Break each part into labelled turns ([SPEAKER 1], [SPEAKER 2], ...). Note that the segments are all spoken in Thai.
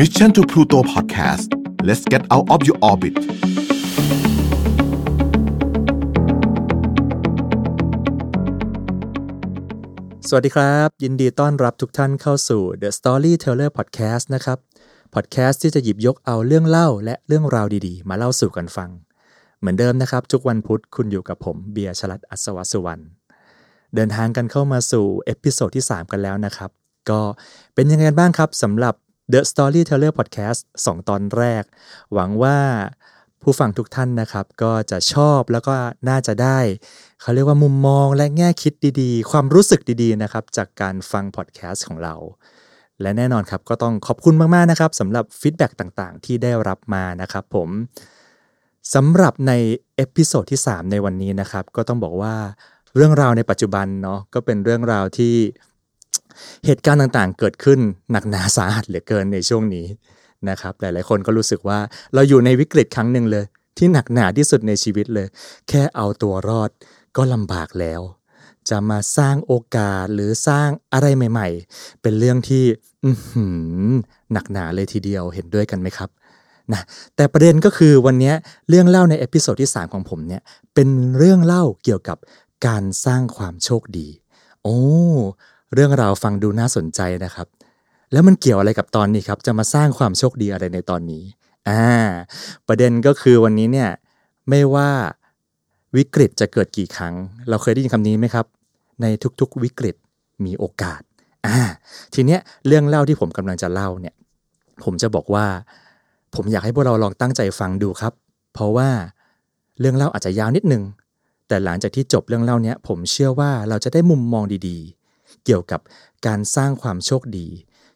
[SPEAKER 1] Mission to Pluto Podcast let's get out of your orbit
[SPEAKER 2] สวัสดีครับ ยินดีต้อนรับทุกท่านเข้าสู่ The Storyteller Podcast นะครับ podcast ที่จะหยิบยกเอาเรื่องเล่าและเรื่องราวดีๆ มาเล่าสู่กันฟัง เหมือนเดิมนะครับ ทุกวันพุธคุณอยู่กับผมเบียร์ชลัดอัศวสุวรรณเดินทางกันเข้ามาสู่ episode ที่ 3 กันแล้วนะครับ ก็เป็นยังไงกันบ้างครับสำหรับ The Storyteller Podcast 2 ตอนแรก หวังว่าผู้ฟังทุกท่านนะครับ ก็จะชอบแล้วก็น่าจะได้ เขาเรียกว่ามุมมองและแง่คิดดีๆ ความรู้สึกดีๆนะครับ จากการฟังพอดแคสต์ของเรา และแน่นอนครับก็ต้องขอบคุณมากๆนะครับสำหรับ feedback ต่างๆ ที่ได้รับมานะครับผมสำหรับใน episode ที่ 3 ในวันนี้นะครับ ก็ต้องบอกว่าเรื่องราวในปัจจุบันเนาะก็เป็นเรื่องราวที่ เหตุการณ์ต่างๆ เกิดขึ้นหนักหนาสาหัสเหลือเกินในช่วงนี้นะครับหลายๆ คนก็รู้สึกว่าเราอยู่ในวิกฤตครั้งหนึ่งเลย ที่หนักหนาที่สุดในชีวิตเลย แค่เอาตัวรอดก็ลำบากแล้ว จะมาสร้างโอกาสหรือสร้างอะไรใหม่ ๆ เป็นเรื่องที่อื้อหือหนักหนาเลยทีเดียวเห็นด้วยกันไหมครับนะแต่ประเด็นก็คือวันนี้เรื่องเล่าใน episode ที่ 3 ของผมเนี่ยเป็นเรื่องเล่าเกี่ยวกับการสร้างความโชคดี โอ้ เรื่องราวฟังดูน่าสนใจนะครับ แล้วมันเกี่ยวอะไรกับตอนนี้ครับ จะมาสร้างความโชคดีอะไรในตอนนี้อ่าประเด็นก็คือวันนี้เนี่ยไม่ว่าวิกฤตจะเกิดกี่ครั้ง เราเคยได้ยินคำนี้ไหมครับ ในทุกๆวิกฤตมีโอกาสอ่าทีเนี้ยเรื่องเล่าที่ผมกำลังจะเล่าเนี่ย ผมจะบอกว่า ผมอยากให้พวกเราลองตั้งใจฟังดูครับ เพราะว่าเรื่องเล่าอาจจะยาวนิดนึง แต่หลังจากที่จบเรื่องเล่าเนี้ยผมเชื่อว่าเราจะได้มุมมองดีๆ เกี่ยวกับการสร้างความโชคดี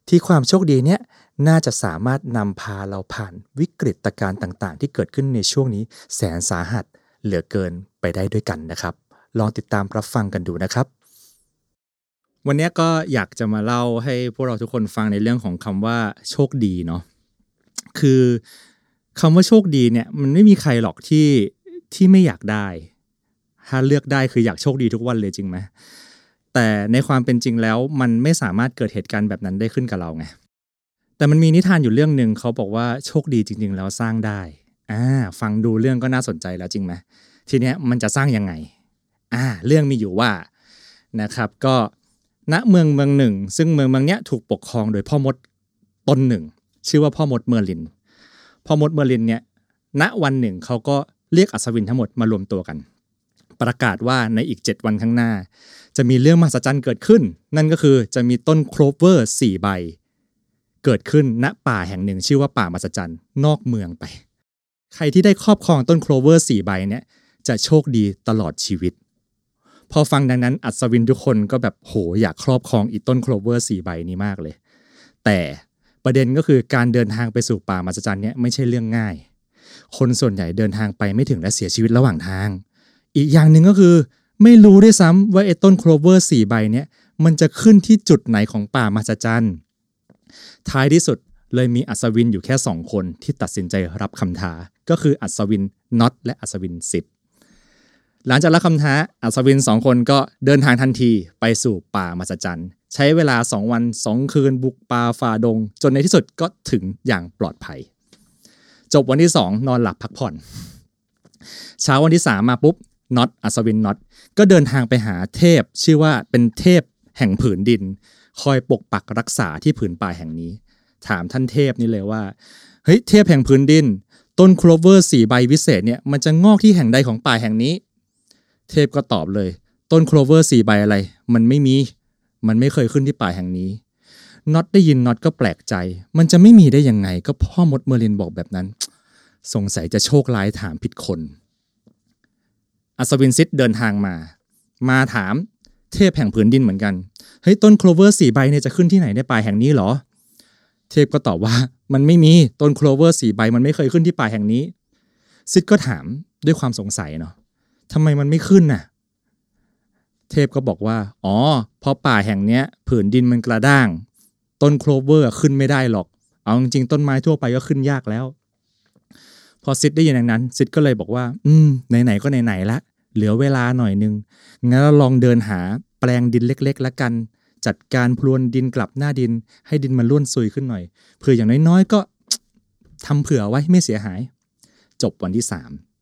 [SPEAKER 2] ที่ความโชคดีเนี้ยน่าจะสามารถนำพาเราผ่านวิกฤตการณ์ต่าง ๆ ที่เกิดขึ้นในช่วงนี้แสนสาหัสเหลือเกินไปได้ด้วยกันนะครับ ลองติดตามรับฟังกันดูนะครับ วันนี้ก็อยากจะมาเล่าให้พวกเราทุกคนฟังในเรื่องของคำว่าโชคดีเนาะคือคำว่าโชคดีเนี่ยมันไม่มีใครหรอกที่ที่ไม่อยากได้ ถ้าเลือกได้คืออยากโชคดีทุกวันเลยจริงไหม แต่ในความเป็นจริงแล้วมันไม่สามารถเกิดเหตุการณ์แบบนั้นได้ขึ้นกับเราไงแต่มันมีนิทานอยู่เรื่องหนึ่งเขาบอกว่าโชคดีจริง ๆ แล้วสร้างได้อ่าฟังดูเรื่องก็น่าสนใจแล้วจริงไหมทีเนี้ยมันจะสร้างยังไงอ่าเรื่องมีอยู่ว่านะครับก็ณเมืองเมืองหนึ่ง ซึ่งเมืองเมืองเนี้ยถูกปกครองโดยพ่อมดตนหนึ่ง ชื่อว่าพ่อมดเมอร์ลิน พ่อมดเมอร์ลินเนี่ยณวันหนึ่งเขาก็เรียกอัศวินทั้งหมดมารวมตัวกัน ประกาศว่าในอีก 7 วันข้างหน้า จะมีเรื่องมหัศจรรย์เกิดขึ้น นั่นก็คือจะมีต้นโคลเวอร์สี่ใบ เกิดขึ้นณป่าแห่งหนึ่งชื่อว่าป่ามหัศจรรย์นอกเมืองไป ใครที่ได้ครอบครองต้นโคลเวอร์สี่ใบเนี่ยจะโชคดีตลอดชีวิต พอฟังดังนั้นอัศวินทุกคนก็แบบโหอยากครอบครองอีต้นโคลเวอร์สี่ใบนี้มากเลย แต่ประเด็นก็คือการเดินทางไปสู่ป่ามหัศจรรย์เนี่ยไม่ใช่เรื่องง่าย คนส่วนใหญ่เดินทางไปไม่ถึงและเสียชีวิตระหว่างทาง อีกอย่างหนึ่งก็คือ ไม่รู้ด้วยซ้ำว่าไอ้ต้นโคลเวอร์สี่ใบเนี่ยมันจะขึ้นที่จุดไหนของป่ามหัศจรรย์ท้ายที่สุดเลยมีอัศวินอยู่แค่สองคนที่ตัดสินใจรับคำท้า ก็คืออัศวินน็อตและอัศวินสิบหลังจากรับคำท้าอัศวินสองคนก็เดินทางทันทีไปสู่ป่ามหัศจรรย์ใช้เวลา 2 วัน 2 คืนบุกป่าฝ่าดง จนในที่สุดก็ถึงอย่างปลอดภัย จบวันที่ 2 นอนหลับพักผ่อน เช้าวันที่ 3 มาปุ๊บ น็อตอัศวินน็อตก็เดินทางไปหาเทพ ชื่อว่าเป็นเทพแห่งผืนดิน คอยปกปักรักษาที่ผืนป่าแห่งนี้ ถามท่านเทพนี่เลยว่าเฮ้ยเทพแห่งผืนดิน ต้นโคลเวอร์สี่ใบวิเศษเนี่ยมันจะงอกที่แห่งใดของป่าแห่งนี้ เทพก็ตอบเลย ต้นโคลเวอร์สี่ใบอะไร มันไม่มี มันไม่เคยขึ้นที่ป่าแห่งนี้น็อตได้ยินน็อตก็แปลกใจ มันจะไม่มีได้ยังไง ก็พ่อมดเมอร์ลินบอกแบบนั้น สงสัยจะโชคร้ายถามผิดคน อัศวินซิดเดินทางมา มาถามเทพแห่งผืนดินเหมือนกัน เฮ้ยต้นโคลเวอร์สี่ใบเนี่ยจะขึ้นที่ไหนในป่าแห่งนี้หรอ เทพก็ตอบว่ามันไม่มีต้นโคลเวอร์สี่ใบมันไม่เคยขึ้นที่ป่าแห่งนี้ ซิดก็ถามด้วยความสงสัยเนาะทำไมมันไม่ขึ้นน่ะ เทพก็บอกว่า อ๋อ เพราะป่าแห่งเนี้ย ผืนดินมันกระด้าง ต้นโคลเวอร์ขึ้นไม่ได้หรอก เอาจริงๆต้นไม้ทั่วไปก็ขึ้นยากแล้ว พอซิดได้ยินอย่างนั้นซิดก็เลยบอกว่า อืมไหนๆก็ไหนๆละ เหลือเวลาหน่อยนึง งั้นเราลองเดินหาแปลงดินเล็ก ๆ แล้วกัน จัดการพรวนดินกลับหน้าดิน ให้ดินมันล้วนซุยขึ้นหน่อย เผื่ออย่างน้อยๆ ก็ทำเผื่อไว้ไม่เสียหาย จบวันที่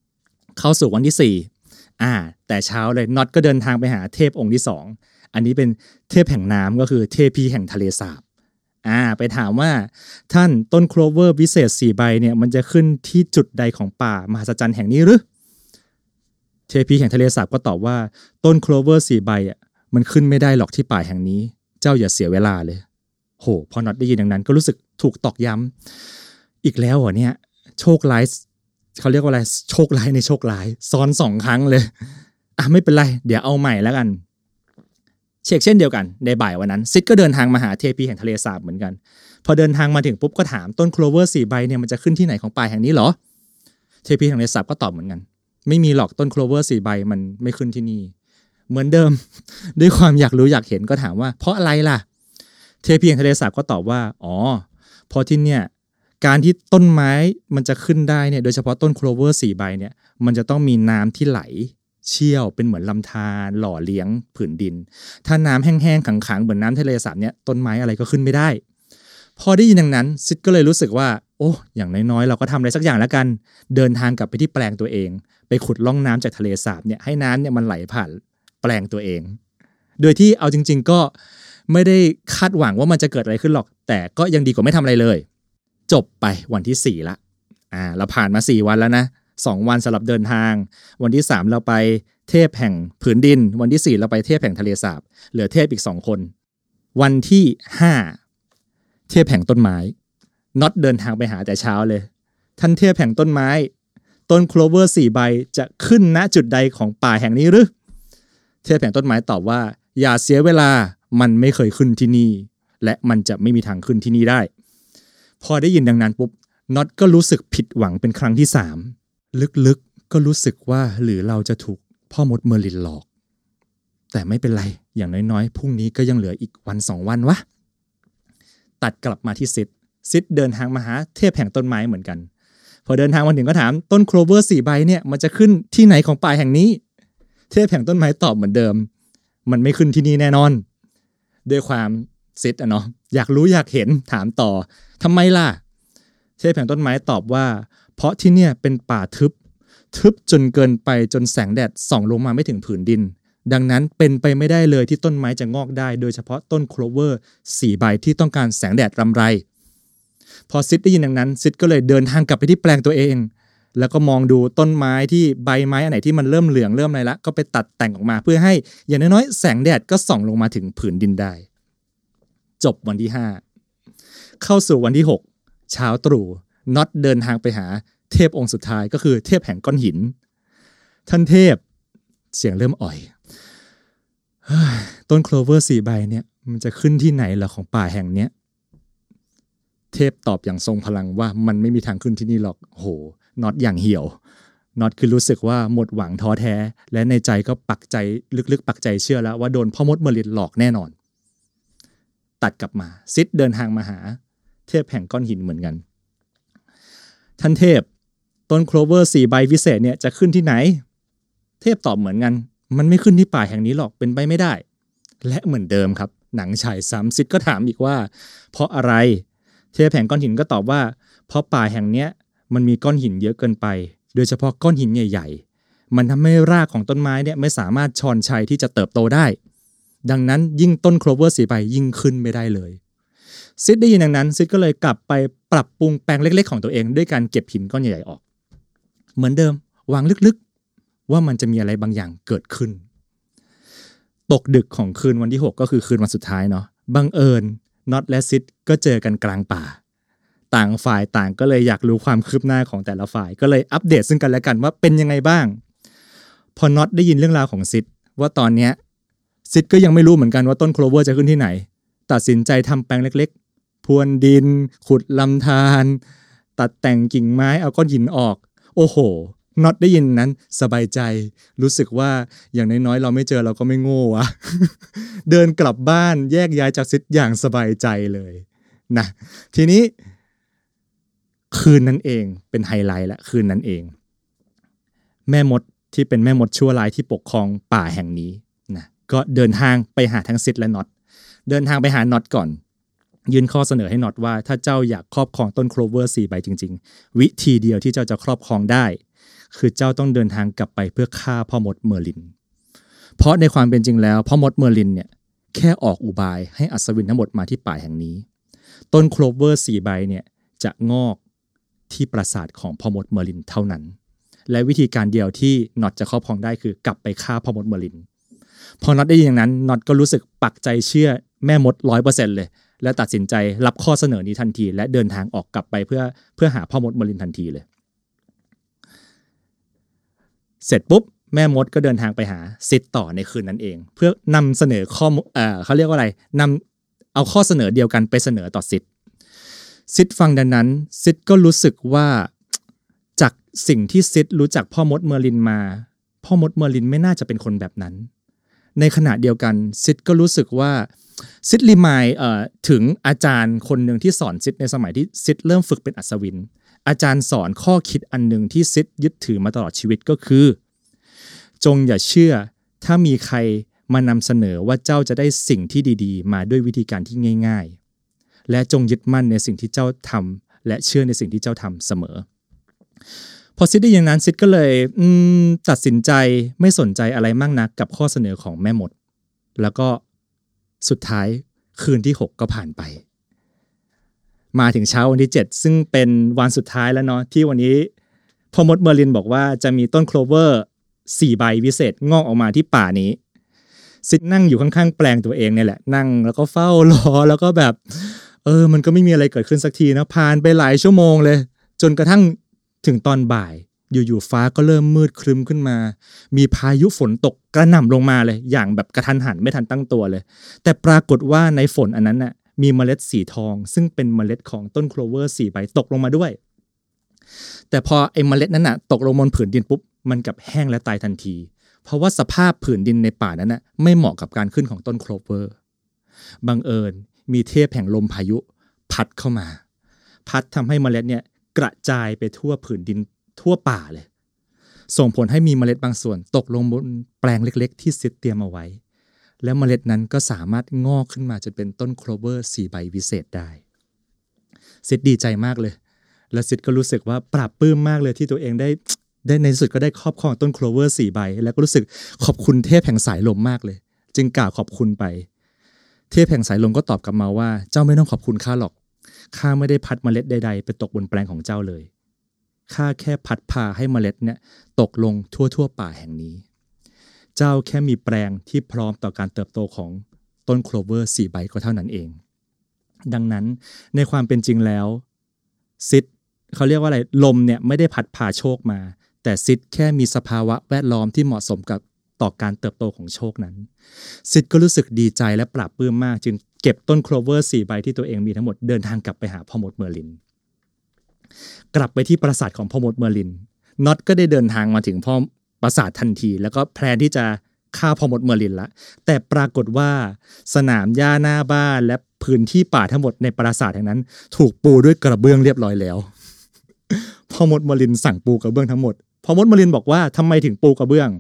[SPEAKER 2] 3 เข้าสู่วันที่ 4 อ่า แต่เช้าเลยน็อตก็เดินทางไปหาเทพองค์ที่ 2 อันนี้เป็นเทพแห่งน้ำก็คือเทพีแห่งทะเลสาบอ่าไปถามว่าท่านต้นโคลเวอร์วิเศษสี่ใบเนี่ยมันจะขึ้นที่จุดใดของป่ามหัศจรรย์แห่งนี้หรือ เทพีแห่งทะเลสาบก็ตอบว่าต้นโคลเวอร์สี่ใบอะมันขึ้นไม่ได้หรอกที่ป่าแห่งนี้ เจ้าอย่าเสียเวลาเลย โห พอน็อตได้ยินดังนั้น ก็รู้สึกถูกตอกย้ำอีกแล้วเหรอเนี่ย โชคร้ายเขาเรียกว่าอะไร โชคร้ายในโชคร้าย ซ้อนสองครั้งเลย อะไม่เป็นไร เดี๋ยวเอาใหม่แล้วกัน ซิดเช่นเดียวกัน ในบ่ายวันนั้น ซิดก็เดินทางมาหาเทพีแห่งทะเลสาบเหมือนกัน พอเดินทางมาถึงปุ๊บก็ถามต้นโคลเวอร์สี่ใบเนี่ยมันจะขึ้นที่ไหนของป่าแห่งนี้เหรอ เทพีแห่งทะเลสาบก็ตอบเหมือนกัน ไม่มีหรอกต้นโคลเวอร์สี่ใบมันไม่ขึ้นที่นี่ เหมือนเดิม ด้วยความอยากรู้อยากเห็นก็ถามว่า เพราะอะไรล่ะ เทพีแห่งทะเลสาบก็ตอบว่า อ๋อเพราะที่เนี่ยการที่ต้นไม้มันจะขึ้นได้เนี่ยโดยเฉพาะต้นโคลเวอร์สี่ใบเนี่ยมันจะต้องมีน้ำที่ไหลเชี่ยวเป็นเหมือนลำธารหล่อเลี้ยงผืนดิน ถ้าน้ำแห้งๆขังๆเหมือนน้ำทะเลสาบเนี่ยต้นไม้อะไรก็ขึ้นไม่ได้ พอได้ยินดังนั้นซิดก็เลยรู้สึกว่า โอ้อย่างน้อยๆ เราก็ทำอะไรสักอย่างแล้วกัน เดินทางกลับไปที่แปลงตัวเอง ไปขุดล่องน้ำจากทะเลสาบเนี่ยให้น้ำเนี่ยมันไหลผ่านแปลงตัวเอง โดยที่เอาจริง ๆ ก็ไม่ได้คาดหวังว่ามันจะเกิดอะไรขึ้นหรอก แต่ก็ยังดีกว่าไม่ทำอะไรเลย จบไปวันที่ 4 ละอ่าเราผ่านมา 4 วันแล้วนะ2วันสำหรับเดินทาง วันที่ 3 เราไปเทพแห่งผืนดิน วันที่ 4 เราไปเทพแห่งทะเลสาบเหลือเทพอีก 2 คน วันที่ 5 เทพแห่งต้นไม้ น็อตเดินทางไปหาแต่เช้าเลย ท่านเทพแห่งต้นไม้ ต้นโคลเวอร์สี่ใบจะขึ้นณจุดใดของป่าแห่งนี้หรือเทพแห่งต้นไม้ตอบว่า อย่าเสียเวลามันไม่เคยขึ้นที่นี่ และมันจะไม่มีทางขึ้นที่นี่ได้ พอได้ยินดังนั้นปุ๊บน็อตก็รู้สึกผิดหวังเป็นครั้งที่สามลึกๆก็รู้สึกว่าหรือเราจะถูกพ่อมดเมอร์ลินหลอก แต่ไม่เป็นไรอย่างน้อยๆพรุ่งนี้ก็ยังเหลืออีกวันสองวันวะตัดกลับมาที่ซิด ซิดเดินทางมาหาเทพแห่งต้นไม้เหมือนกัน พอเดินทางมาถึงก็ถามต้นโคลเวอร์สี่ใบเนี่ยมันจะขึ้นที่ไหนของป่าแห่งนี้ เทพแห่งต้นไม้ตอบเหมือนเดิม มันไม่ขึ้นที่นี่แน่นอน ด้วยความซิดอะเนาะอยากรู้อยากเห็นถามต่อทำไมล่ะ เทพแห่งต้นไม้ตอบว่า เพราะที่เนี่ยเป็นป่าทึบ ทึบจนเกินไปจนแสงแดดส่องลงมาไม่ถึงผืนดินดังนั้นเป็นไปไม่ได้เลยที่ต้นไม้จะงอกได้ โดยเฉพาะต้นโคลเวอร์สี่ใบที่ต้องการแสงแดดรำไร พอซิดได้ยินดังนั้นซิดก็เลยเดินทางกลับไปที่แปลงตัวเอง แล้วก็มองดูต้นไม้ที่ใบไม้อันไหนที่มันเริ่มเหลืองเริ่มอะไรละก็ไปตัดแต่งออกมาเพื่อให้อย่างน้อยๆแสงแดดก็ส่องลงมาถึงผืนดินได้ จบวันที่ 5 เข้าสู่วันที่ 6 เช้าตรู่น็อตเดินทางไปหาเทพองค์สุดท้ายก็คือเทพแห่งก้อนหิน ท่านเทพเสียงเริ่มอ่อยต้นโคลเวอร์สี่ใบเนี่ยมันจะขึ้นที่ไหนเหรอของป่าแห่งเนี้ย เทพตอบอย่างทรงพลังว่ามันไม่มีทางขึ้นที่นี่หรอกโหน็อตอย่างเหี่ยวน็อตคือรู้สึกว่าหมดหวังท้อแท้ และในใจก็ปักใจลึกๆ ปักใจเชื่อแล้วว่าโดนพ่อมดเมอร์ลินหลอกแน่นอน ตัดกลับมา ซิดเดินทางมาหา เทพแห่งก้อนหินเหมือนกัน ท่านเทพ ต้นโคลเวอร์สี่ใบวิเศษเนี่ยจะขึ้นที่ไหน เทพตอบเหมือนกัน มันไม่ขึ้นที่ป่าแห่งนี้หรอกเป็นไปไม่ได้ และเหมือนเดิมครับ หนังฉายซ้ำซิดก็ถามอีกว่า เพราะอะไร เทพแห่งก้อนหินก็ตอบว่า เพราะป่าแห่งเนี้ยมันมีก้อนหินเยอะเกินไป โดยเฉพาะก้อนหินใหญ่ ๆ มันทำให้รากของต้นไม้เนี่ยไม่สามารถชอนชัยที่จะเติบโตได้ ดังนั้นยิ่งต้นโคลเวอร์สีใบยิ่งขึ้นไม่ได้เลยซิดได้ยินดังนั้นซิดก็เลยกลับไปปรับปรุงแปลงเล็ก ๆ ของตัวเองด้วยการเก็บหินก้อนใหญ่ๆออก เหมือนเดิมวางลึกๆ ว่ามันจะมีอะไรบางอย่างเกิดขึ้น ตกดึกของคืนวันที่ 6 ก็คือคืนวันสุดท้ายเนาะบังเอิญ น็อตและซิดก็เจอกันกลางป่า ต่างฝ่ายต่างก็เลยอยากรู้ความคืบหน้าของแต่ละฝ่าย ก็เลยอัปเดตซึ่งกันและกันว่าเป็นยังไงบ้าง พอน็อตได้ยินเรื่องราวของซิดว่าตอนเนี้ยซิดก็ยังไม่รู้เหมือนกันว่าต้นโคลเวอร์จะขึ้นที่ไหน ตัดสินใจทำแปลงเล็กๆ พรวนดิน ขุดลำธารตัดแต่งกิ่งไม้เอาก้อนหินออก โอ้โห น็อตได้ยินนั้นสบายใจ รู้สึกว่าอย่างน้อยๆ เราไม่เจอเราก็ไม่โง่วะเดินกลับบ้านแยกย้ายจากซิดอย่างสบายใจเลยนะทีนี้ คืนนั้นเองเป็นไฮไลท์ละคืนนั้นเอง แม่มดที่เป็นแม่มดชั่วร้ายที่ปกครองป่าแห่งนี้นะก็เดินทางไปหาทั้งซิดและน็อตเดินทางไปหาน็อตก่อน ยื่นข้อเสนอให้น็อตว่า ถ้าเจ้าอยากครอบครองต้นโคลเวอร์สี่ใบจริง ๆ วิธีเดียวที่เจ้าจะครอบครองได้ คือเจ้าต้องเดินทางกลับไปเพื่อฆ่าพ่อมดเมอร์ลิน เพราะในความเป็นจริงแล้วพ่อมดเมอร์ลินเนี่ยแค่ออกอุบายให้อัศวินทั้งหมดมาที่ป่าแห่งนี้ ต้นโคลเวอร์สี่ใบเนี่ยจะงอกที่ปราสาทของพ่อมดเมอร์ลินเท่านั้น และวิธีการเดียวที่น็อตจะครอบครองได้คือกลับไปฆ่าพ่อมดเมอร์ลิน พอน็อตได้ยินอย่างนั้นน็อตก็รู้สึกปักใจเชื่อแม่มดร้อยเปอร์เซ็นต์เลย และตัดสินใจรับข้อเสนอนี้ทันที และเดินทางออกกลับไปเพื่อเพื่อหาพ่อมดเมอร์ลินทันทีเลย เสร็จปุ๊บแม่มดก็เดินทางไปหาซิดต่อในคืนนั้นเอง เพื่อนำเสนอข้อเอ่อเขาเรียกว่าอะไรนำเอาข้อเสนอเดียวกันไปเสนอต่อซิดซิดฟังดังนั้นซิดก็รู้สึกว่าจากสิ่งที่ซิดรู้จักพ่อมดเมอร์ลินมา พ่อมดเมอร์ลินไม่น่าจะเป็นคนแบบนั้น ในขณะเดียวกันซิดก็รู้สึกว่าซิดรีมายเอ่อถึงอาจารย์คนหนึ่งที่สอนซิดในสมัยที่ซิดเริ่มฝึกเป็นอัศวิน อาจารย์สอนข้อคิดอันหนึ่งที่ซิดยึดถือมาตลอดชีวิตก็คือ จงอย่าเชื่อ ถ้ามีใครมานำเสนอว่าเจ้าจะได้สิ่งที่ดีๆ มาด้วยวิธีการที่ง่าย ๆ และจงยึดมั่นในสิ่งที่เจ้าทำและเชื่อในสิ่งที่เจ้าทำเสมอ พอซิดได้ย่างนั้นซิดก็เลยตัดสินใจไม่สนใจอะไรมากนักกับข้อเสนอของแม่มด แล้วก็สุดท้ายคืนที่ 6 ก็ผ่านไป มาถึงเช้าวันที่ 7 ซึ่งเป็นวันสุดท้ายแล้วเนาะที่วันนี้พ่อมดเมอร์ลินบอกว่าจะมีต้นโคลเวอร์สี่ใบวิเศษงอกออกมาที่ป่านี้ซิดนั่งอยู่ข้างๆแปลงตัวเองเนี่ยแหละนั่งแล้วก็เฝ้ารอแล้วก็แบบ เออ มันก็ไม่มีอะไรเกิดขึ้นสักทีนะผ่านไปหลายชั่วโมงเลย จนกระทั่งถึงตอนบ่าย อยู่ๆฟ้าก็เริ่มมืดครึ้มขึ้นมา มีพายุฝนตกกระหน่ำลงมาเลย อย่างแบบกระทันหันไม่ทันตั้งตัวเลย แต่ปรากฏว่าในฝนอันนั้นน่ะ มีเมล็ดสีทอง ซึ่งเป็นเมล็ดของต้นโคลเวอร์สี่ใบตกลงมาด้วย แต่พอไอ้เมล็ดนั้นน่ะตกลงบนผืนดินปุ๊บมันกลับแห้งและตายทันที เพราะว่าสภาพผืนดินในป่านั้นน่ะไม่เหมาะกับการขึ้นของต้นโคลเวอร์บังเอิญมีเทพแห่งลมพายุ พัดเข้ามา พัดทำให้เมล็ดเนี่ยกระจายไปทั่วผืนดินทั่วป่าเลย ส่งผลให้มีเมล็ดบางส่วนตกลงบนแปลงเล็ก ๆ ที่ซิดเตรียมเอาไว้ แล้วเมล็ดนั้นก็สามารถงอกขึ้นมาจนเป็นต้นโคลเวอร์สี่ใบวิเศษได้ซิดดีใจมากเลย แล้วซิดก็รู้สึกว่าปราบปลื้มมากเลยที่ตัวเองได้ได้ในสุดก็ได้ครอบครองต้นโคลเวอร์สี่ใบ แล้วก็รู้สึกขอบคุณเทพแห่งสายลมมากเลย จึงกล่าวขอบคุณไป เทพแห่งสายลมก็ตอบกลับมาว่า เจ้าไม่ต้องขอบคุณข้าหรอกข้าไม่ได้พัดเมล็ดใด ๆ ไปตกบนแปลงของเจ้าเลยข้าแค่พัดพาให้เมล็ดเนี่ยตกลงทั่วทั่วป่าแห่งนี้ เจ้าแค่มีแปลงที่พร้อมต่อการเติบโตของต้นโคลเวอร์สี่ใบก็เท่านั้นเอง ดังนั้นในความเป็นจริงแล้วซิดเขาเรียกว่าอะไรลมเนี่ยไม่ได้พัดพาโชคมา แต่ซิดแค่มีสภาวะแวดล้อมที่เหมาะสมกับต่อการเติบโตของโชคนั้นซิดก็รู้สึกดีใจและปราบปลื้มมาก จึงเก็บต้นโคลเวอร์สี่ใบที่ตัวเองมีทั้งหมดเดินทางกลับไปหาพ่อมดเมอร์ลิน กลับไปที่ปราสาทของพ่อมดเมอร์ลินน็อตก็ได้เดินทางมาถึงพ่อ ปราสาททันที แล้วก็ plan ที่จะฆ่าพ่อมดเมอร์ลินละ แต่ปรากฏว่าสนามหญ้าหน้าบ้านและพื้นที่ป่าทั้งหมดในปราสาทแห่งนั้น ถูกปูด้วยกระเบื้องเรียบร้อยแล้ว พ่อมดเมอร์ลินสั่งปูกระเบื้องทั้งหมด พ่อมดเมอร์ลินบอกว่าทำไมถึงปูกระเบื้อง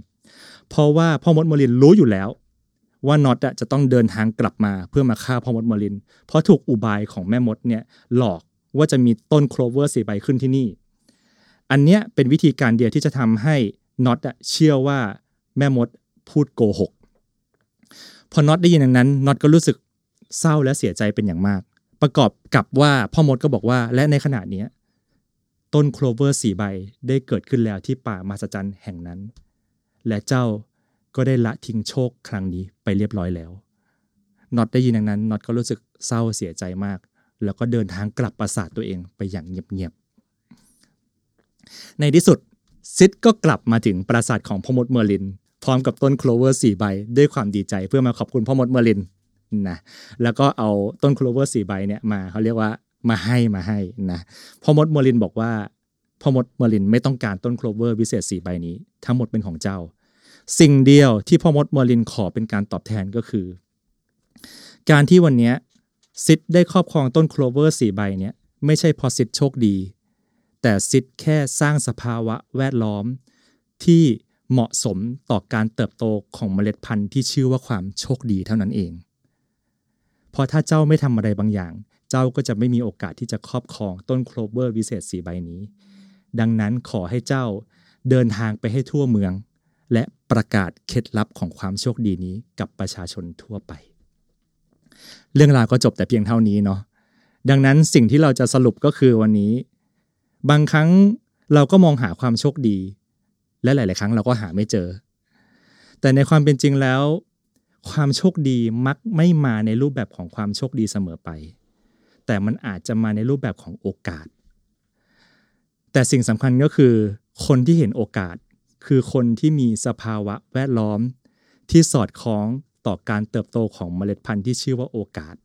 [SPEAKER 2] เพราะว่าพ่อมดเมอร์ลินรู้อยู่แล้ว ว่าน็อตจะต้องเดินทางกลับมาเพื่อมาฆ่าพ่อมดเมอร์ลิน เพราะถูกอุบายของแม่มดเนี่ยหลอกว่าจะมีต้นโคลเวอร์สี่ใบขึ้นที่นี่ อันเนี้ยเป็นวิธีการเดียวที่จะทำให้ น็อตเชื่อว่าแม่มดพูดโกหก พอน็อตได้ยินอย่างนั้นน็อตก็รู้สึกเศร้าและเสียใจเป็นอย่างมาก ประกอบกับว่าพ่อมดก็บอกว่าและในขณะนี้ต้นโคลเวอร์สี่ใบได้เกิดขึ้นแล้วที่ป่ามาสจันแห่งนั้น และเจ้าก็ได้ละทิ้งโชคครั้งนี้ไปเรียบร้อยแล้วน็อตได้ยินอย่างนั้นน็อตก็รู้สึกเศร้าเสียใจมาก แล้วก็เดินทางกลับปราสาทตัวเองไปอย่างเงียบๆในที่สุด ซิดก็กลับมาถึงปราสาทของพ่อมดเมอร์ลิน พร้อมกับต้นโคลเวอร์สี่ใบ ด้วยความดีใจเพื่อมาขอบคุณพ่อมดเมอร์ลินนะแล้วก็เอาต้นโคลเวอร์สี่ใบเนี่ยมาเขาเรียกว่ามาให้มาให้นะพ่อมดเมอร์ลินบอกว่าพ่อมดเมอร์ลินไม่ต้องการต้นโคลเวอร์วิเศษสี่ใบนี้ ทั้งหมดเป็นของเจ้า สิ่งเดียวที่พ่อมดเมอร์ลินขอเป็นการตอบแทนก็คือ การที่วันนี้ซิดได้ครอบครองต้นโคลเวอร์สี่ใบเนี่ยไม่ใช่เพราะซิดโชคดี แต่ซิดแค่สร้างสภาวะแวดล้อม ที่เหมาะสมต่อการเติบโตของเมล็ดพันธุ์ที่ชื่อว่าความโชคดีเท่านั้นเอง เพราะถ้าเจ้าไม่ทำอะไรบางอย่าง เจ้าก็จะไม่มีโอกาสที่จะครอบครองต้นโคลเวอร์วิเศษสีใบนี้ ดังนั้นขอให้เจ้าเดินทางไปให้ทั่วเมือง และประกาศเคล็ดลับของความโชคดีนี้กับประชาชนทั่วไป เรื่องราวก็จบแต่เพียงเท่านี้เนาะดังนั้นสิ่งที่เราจะสรุปก็คือวันนี้ บางครั้งเราก็มองหาความโชคดี และหลาย ๆ ครั้งเราก็หาไม่เจอ แต่ในความเป็นจริงแล้ว ความโชคดีมักไม่มาในรูปแบบของความโชคดีเสมอไป แต่มันอาจจะมาในรูปแบบของโอกาส แต่สิ่งสำคัญก็คือ คนที่เห็นโอกาสคือคนที่มีสภาวะแวดล้อม ที่สอดคล้องต่อการเติบโตของเมล็ดพันธุ์ที่ชื่อว่าโอกาส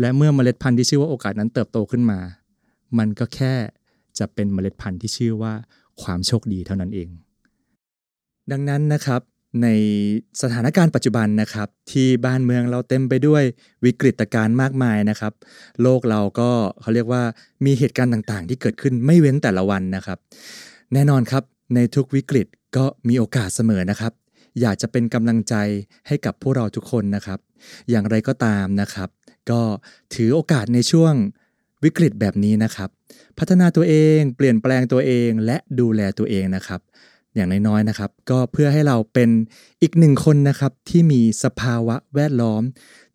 [SPEAKER 2] และเมื่อเมล็ดพันธุ์ที่ชื่อว่าโอกาสนั้นเติบโตขึ้นมา มันก็แค่ จะเป็นเมล็ดพันธุ์ที่ชื่อว่าความโชคดีเท่านั้นเอง ดังนั้นนะครับ ในสถานการณ์ปัจจุบันนะครับ ที่บ้านเมืองเราเต็มไปด้วยวิกฤตการณ์มากมายนะครับ โลกเราก็เขาเรียกว่ามีเหตุการณ์ต่างๆ ที่เกิดขึ้นไม่เว้นแต่ละวันนะครับ แน่นอนครับในทุกวิกฤตก็มีโอกาสเสมอนะครับ อยากจะเป็นกำลังใจให้กับพวกเราทุกคนนะครับ อย่างไรก็ตามนะครับ ก็ถือโอกาสในช่วง วิกฤตแบบนี้นะครับ พัฒนาตัวเองเปลี่ยนแปลงตัวเองและดูแลตัวเองนะครับ อย่างน้อยๆนะครับ ก็เพื่อให้เราเป็นอีกหนึ่งคนนะครับที่มีสภาวะแวดล้อม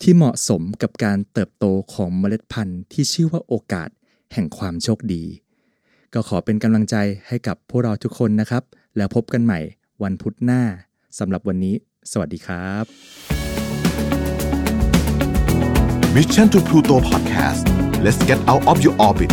[SPEAKER 2] ที่เหมาะสมกับการเติบโตของเมล็ดพันธุ์ที่ชื่อว่าโอกาสแห่งความโชคดี ก็ขอเป็นกำลังใจให้กับพวกเราทุกคนนะครับ แล้วพบกันใหม่วันพุธหน้าสำหรับวันนี้ สวัสดีครับ
[SPEAKER 1] Mission to Pluto Podcast let's get out of your orbit